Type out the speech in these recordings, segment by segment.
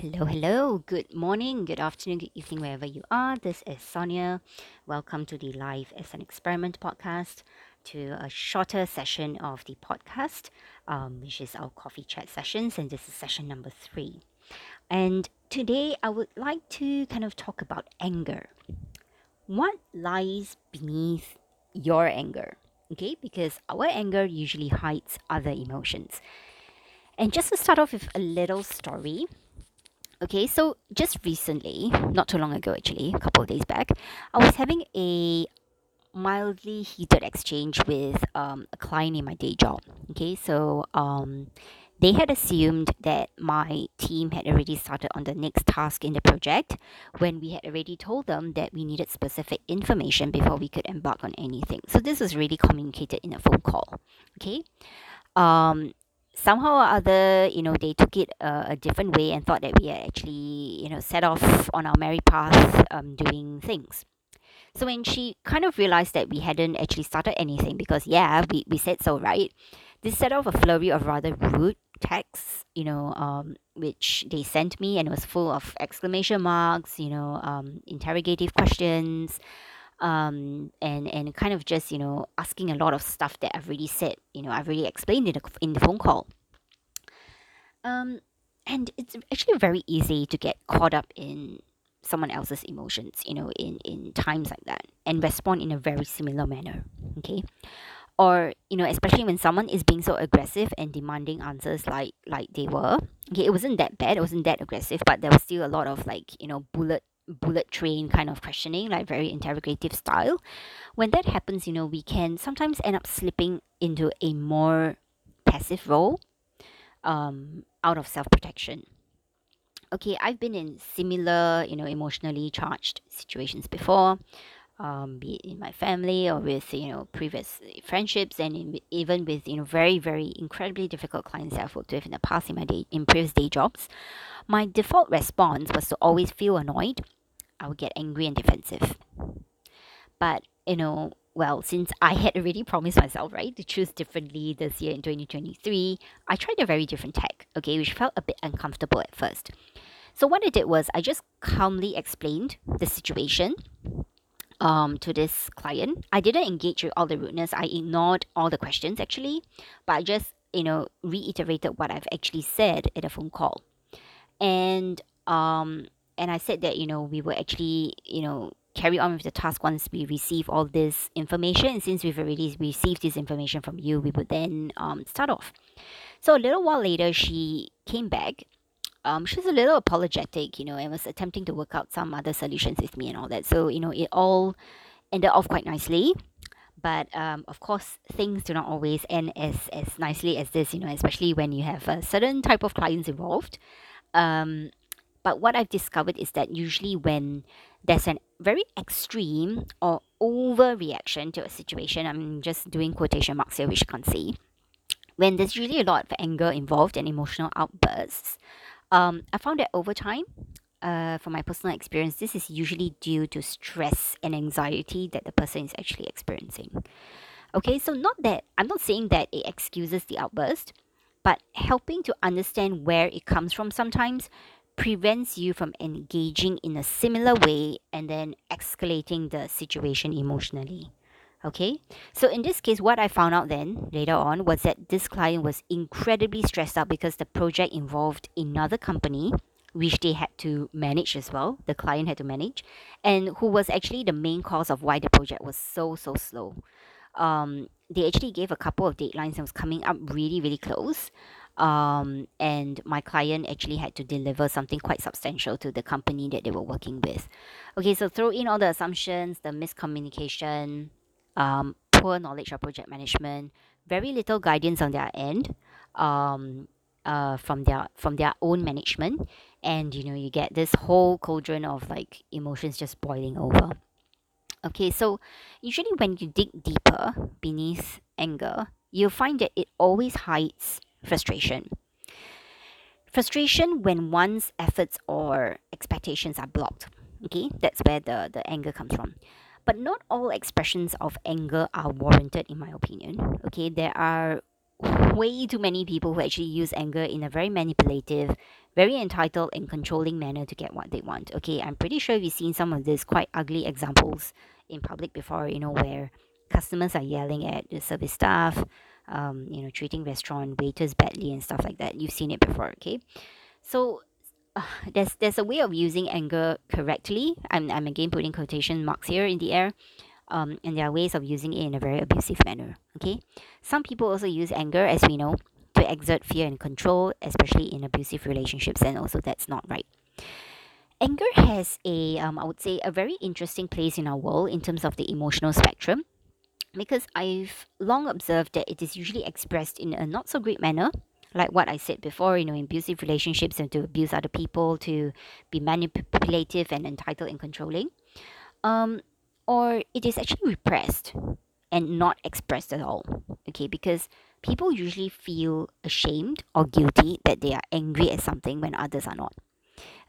Hello, hello. Good morning, good afternoon, good evening, wherever you are. This is Sonia. Welcome to the Life as an Experiment podcast, to a shorter session of the podcast, um, which is our coffee chat sessions, and this is session number three. And today I would like to kind of talk about anger. What lies beneath your anger? Okay, because our anger usually hides other emotions. And just to start off with a little story, Okay, so just recently, not too long ago actually, a couple of days back, I was having a mildly heated exchange with um, a client in my day job. Okay, so um, they had assumed that my team had already started on the next task in the project when we had already told them that we needed specific information before we could embark on anything. So this was really communicated in a phone call. Okay. Um, somehow or other, you know, they took it a, a different way and thought that we had actually, you know, set off on our merry path um, doing things. So when she kind of realized that we hadn't actually started anything, because yeah, we, we said so, right? This set off a flurry of rather rude texts, you know, um, which they sent me and it was full of exclamation marks, you know, um, interrogative questions, um, and and kind of just you know asking a lot of stuff that I've already said, you know, I've already explained in the in the phone call. Um, and it's actually very easy to get caught up in someone else's emotions, you know, in in times like that, and respond in a very similar manner. Okay, or you know, especially when someone is being so aggressive and demanding answers like like they were. Okay, it wasn't that bad, it wasn't that aggressive, but there was still a lot of like you know bullet bullet train kind of questioning, like very interrogative style. When that happens, you know, we can sometimes end up slipping into a more passive role um, out of self protection. Okay, I've been in similar, you know, emotionally charged situations before, um, be it in my family or with, you know, previous friendships and in, even with, you know, very, very incredibly difficult clients I've worked with in the past in my day, in previous day jobs. My default response was to always feel annoyed I would get angry and defensive. But, you know, well, since I had already promised myself, right, to choose differently this year in 2023, I tried a very different tack, okay, which felt a bit uncomfortable at first. So, what I did was I just calmly explained the situation um, to this client. I didn't engage with all the rudeness, I ignored all the questions actually, but I just, you know, reiterated what I've actually said at a phone call. And um, and I said that you know we will actually you know carry on with the task once we receive all this information. Since we've already received this information from you we would then um, start off. So a little while later she came back. Um, she was a little apologetic you know and was attempting to work out some other solutions with me and all that. So you know it all ended off quite nicely. But um, of course things do not always end as as nicely as this you know especially when you have a certain type of clients involved. Um, but what I've discovered is that usually when there's a very extreme or overreaction to a situation, I'm just doing quotation marks here, which you can't see. When there's really a lot of anger involved and emotional outbursts, um, I found that over time, uh, from my personal experience, this is usually due to stress and anxiety that the person is actually experiencing. Okay, so not that I'm not saying that it excuses the outburst, but helping to understand where it comes from sometimes prevents you from engaging in a similar way and then escalating the situation emotionally. Okay, so in this case, what I found out then later on was that this client was incredibly stressed out because the project involved another company which they had to manage as well. The client had to manage, and who was actually the main cause of why the project was so so slow. Um, they actually gave a couple of deadlines and was coming up really really close um, and my client actually had to deliver something quite substantial to the company that they were working with. Okay, so throw in all the assumptions, the miscommunication, um, poor knowledge of project management, very little guidance on their end, um, uh, from their from their own management, and you know you get this whole cauldron of like emotions just boiling over. Okay, so usually when you dig deeper beneath anger, you'll find that it always hides frustration. Frustration when one's efforts or expectations are blocked. Okay, that's where the, the anger comes from. But not all expressions of anger are warranted, in my opinion. Okay, there are way too many people who actually use anger in a very manipulative, very entitled and controlling manner to get what they want. Okay, I'm pretty sure we've seen some of these quite ugly examples in public before, you know, where customers are yelling at the service staff, um, you know, treating restaurant waiters badly and stuff like that. You've seen it before, okay? So uh, there's there's a way of using anger correctly. I'm, I'm again putting quotation marks here in the air. Um, and there are ways of using it in a very abusive manner. Okay, some people also use anger, as we know, to exert fear and control, especially in abusive relationships, and also that's not right. Anger has a, um, I would say, a very interesting place in our world in terms of the emotional spectrum, because I've long observed that it is usually expressed in a not so great manner like what I said before, you know, in abusive relationships and to abuse other people, to be manipulative and entitled and controlling. Um, or it is actually repressed and not expressed at all. Okay, because people usually feel ashamed or guilty that they are angry at something when others are not.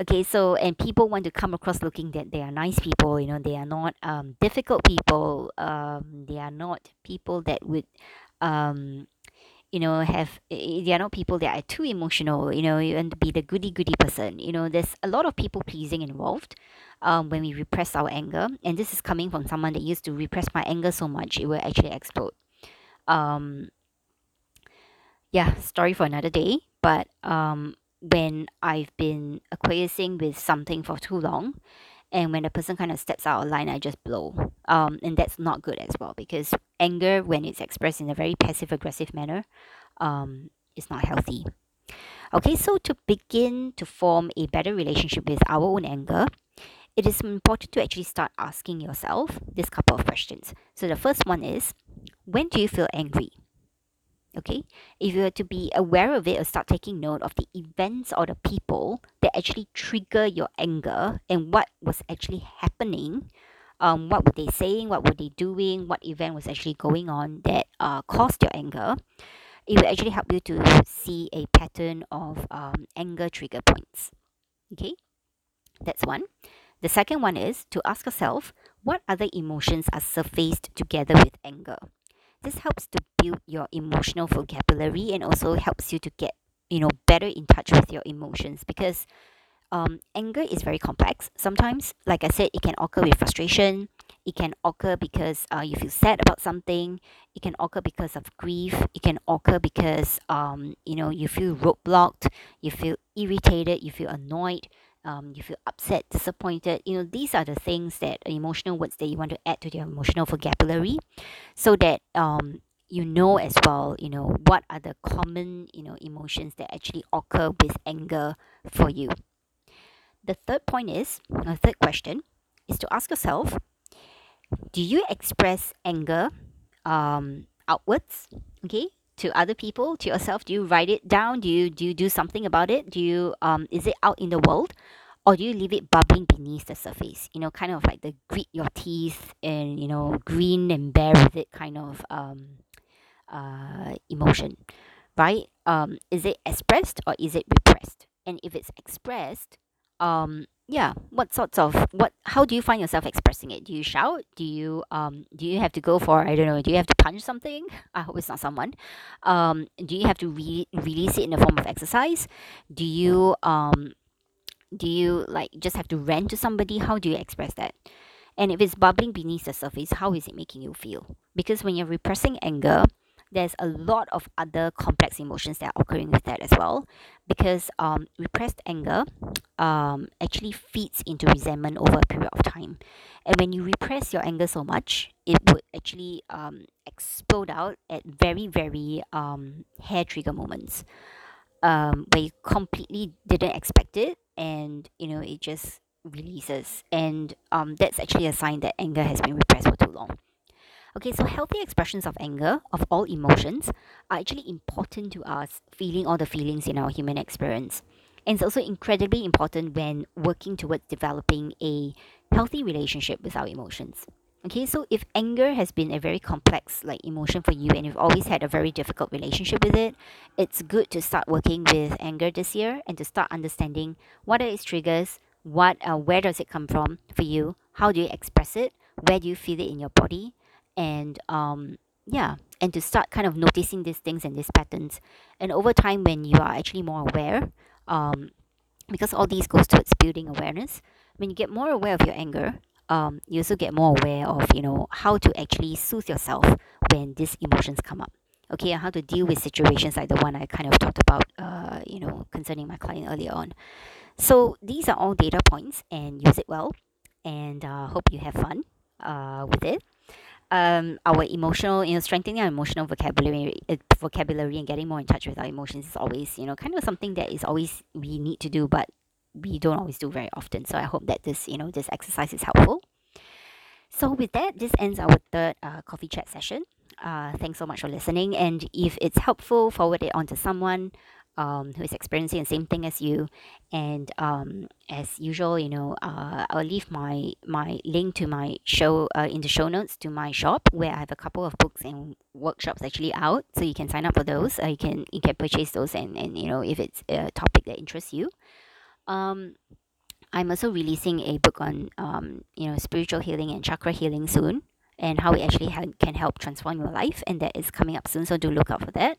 Okay, so and people want to come across looking that they are nice people, you know, they are not um, difficult people, um, they are not people that would um, you know have they are not people that are too emotional you know to be the goody goody person. You know there's a lot of people pleasing involved um, when we repress our anger and this is coming from someone that used to repress my anger so much it will actually explode. Um, yeah story for another day but um, when i've been acquiescing with something for too long and when the person kind of steps out of line i just blow. Um, and that's not good as well because anger when it's expressed in a very passive aggressive manner um, is not healthy. Okay so to begin to form a better relationship with our own anger it is important to actually start asking yourself this couple of questions. So the first one is when do you feel angry okay? If you were to be aware of it or start taking note of the events or the people that actually trigger your anger and what was actually happening um, what were they saying what were they doing what event was actually going on that uh, caused your anger it will actually help you to see a pattern of um, anger trigger points okay? That's one. The second one is to ask yourself what other emotions are surfaced together with anger this helps to build your emotional vocabulary and also helps you to get you know better in touch with your emotions because um, anger is very complex. Sometimes like i said it can occur with frustration. It can occur because uh, you feel sad about something. It can occur because of grief. It can occur because um, you know you feel roadblocked. You feel irritated. You feel annoyed um, you feel upset disappointed you know these are the things that emotional words that you want to add to your emotional vocabulary so that um, you know as well you know what are the common you know emotions that actually occur with anger for you. The third point is a third question is to ask yourself do you express anger um, outwards? Okay to other people to yourself? Do you write it down? Do you do you do something about it? Do you um is it out in the world? Or do you leave it bubbling beneath the surface? You know kind of like the grit your teeth and you know grin and bear with it kind of um uh emotion right? Um is it expressed or is it repressed? And if it's expressed um yeah what sorts of what how do you find yourself expressing it? Do you shout? Do you um do you have to go for i don't know do you have to punch something? I hope it's not someone. Um do you have to re- release it in the form of exercise? Do you um do you like just have to rant to somebody? How do you express that? And if it's bubbling beneath the surface how is it making you feel? Because when you're repressing anger there's a lot of other complex emotions that are occurring with that as well because um, repressed anger um, actually feeds into resentment over a period of time. And when you repress your anger so much it would actually um, explode out at very very um, hair trigger moments um, where you completely didn't expect it and you know it just releases. And um, that's actually a sign that anger has been repressed for too long Okay, so healthy expressions of anger, of all emotions, are actually important to us, feeling all the feelings in our human experience. And it's also incredibly important when working towards developing a healthy relationship with our emotions. Okay, so if anger has been a very complex like emotion for you and you've always had a very difficult relationship with it, it's good to start working with anger this year and to start understanding what are its triggers, what uh, where does it come from for you, how do you express it, where do you feel it in your body, and um, yeah and to start kind of noticing these things and these patterns. And over time when you are actually more aware um, because all these goes towards building awareness when you get more aware of your anger um, you also get more aware of you know how to actually soothe yourself when these emotions come up. Okay and how to deal with situations like the one i kind of talked about uh, you know concerning my client earlier on. So these are all data points and use it well and uh, hope you have fun uh, with it um, our emotional, you know, strengthening our emotional vocabulary, uh, vocabulary, and getting more in touch with our emotions is always, you know, kind of something that is always we need to do, but we don't always do very often. So I hope that this, you know, this exercise is helpful. So with that, this ends our third uh, coffee chat session. Uh, thanks so much for listening, and if it's helpful, forward it on to someone um, who is experiencing the same thing as you. And um, as usual, you know, uh, I'll leave my my link to my show uh, in the show notes to my shop where I have a couple of books and workshops actually out, so you can sign up for those. Uh, you can you can purchase those, and and you know if it's a topic that interests you. Um, I'm also releasing a book on um, you know spiritual healing and chakra healing soon, and how it actually ha- can help transform your life, and that is coming up soon. So do look out for that.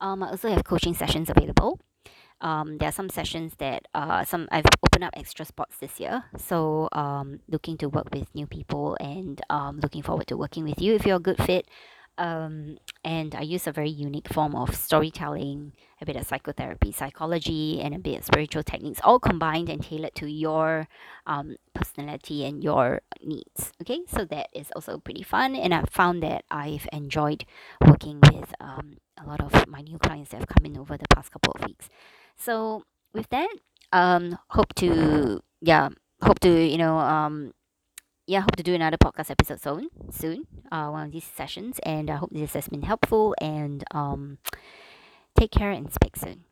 Um, I also have coaching sessions available. Um, there are some sessions that uh, some I've opened up extra spots this year. So um, looking to work with new people and um, looking forward to working with you if you're a good fit. Um, and I use a very unique form of storytelling, a bit of psychotherapy, psychology, and a bit of spiritual techniques, all combined and tailored to your um, personality and your needs. Okay, so that is also pretty fun, and I've found that I've enjoyed working with um, a lot of my new clients that have come in over the past couple of weeks. So with that, um, hope to yeah, hope to you know um yeah, I hope to do another podcast episode soon, soon, uh, one of these sessions, and I hope this has been helpful. And um, take care and speak soon.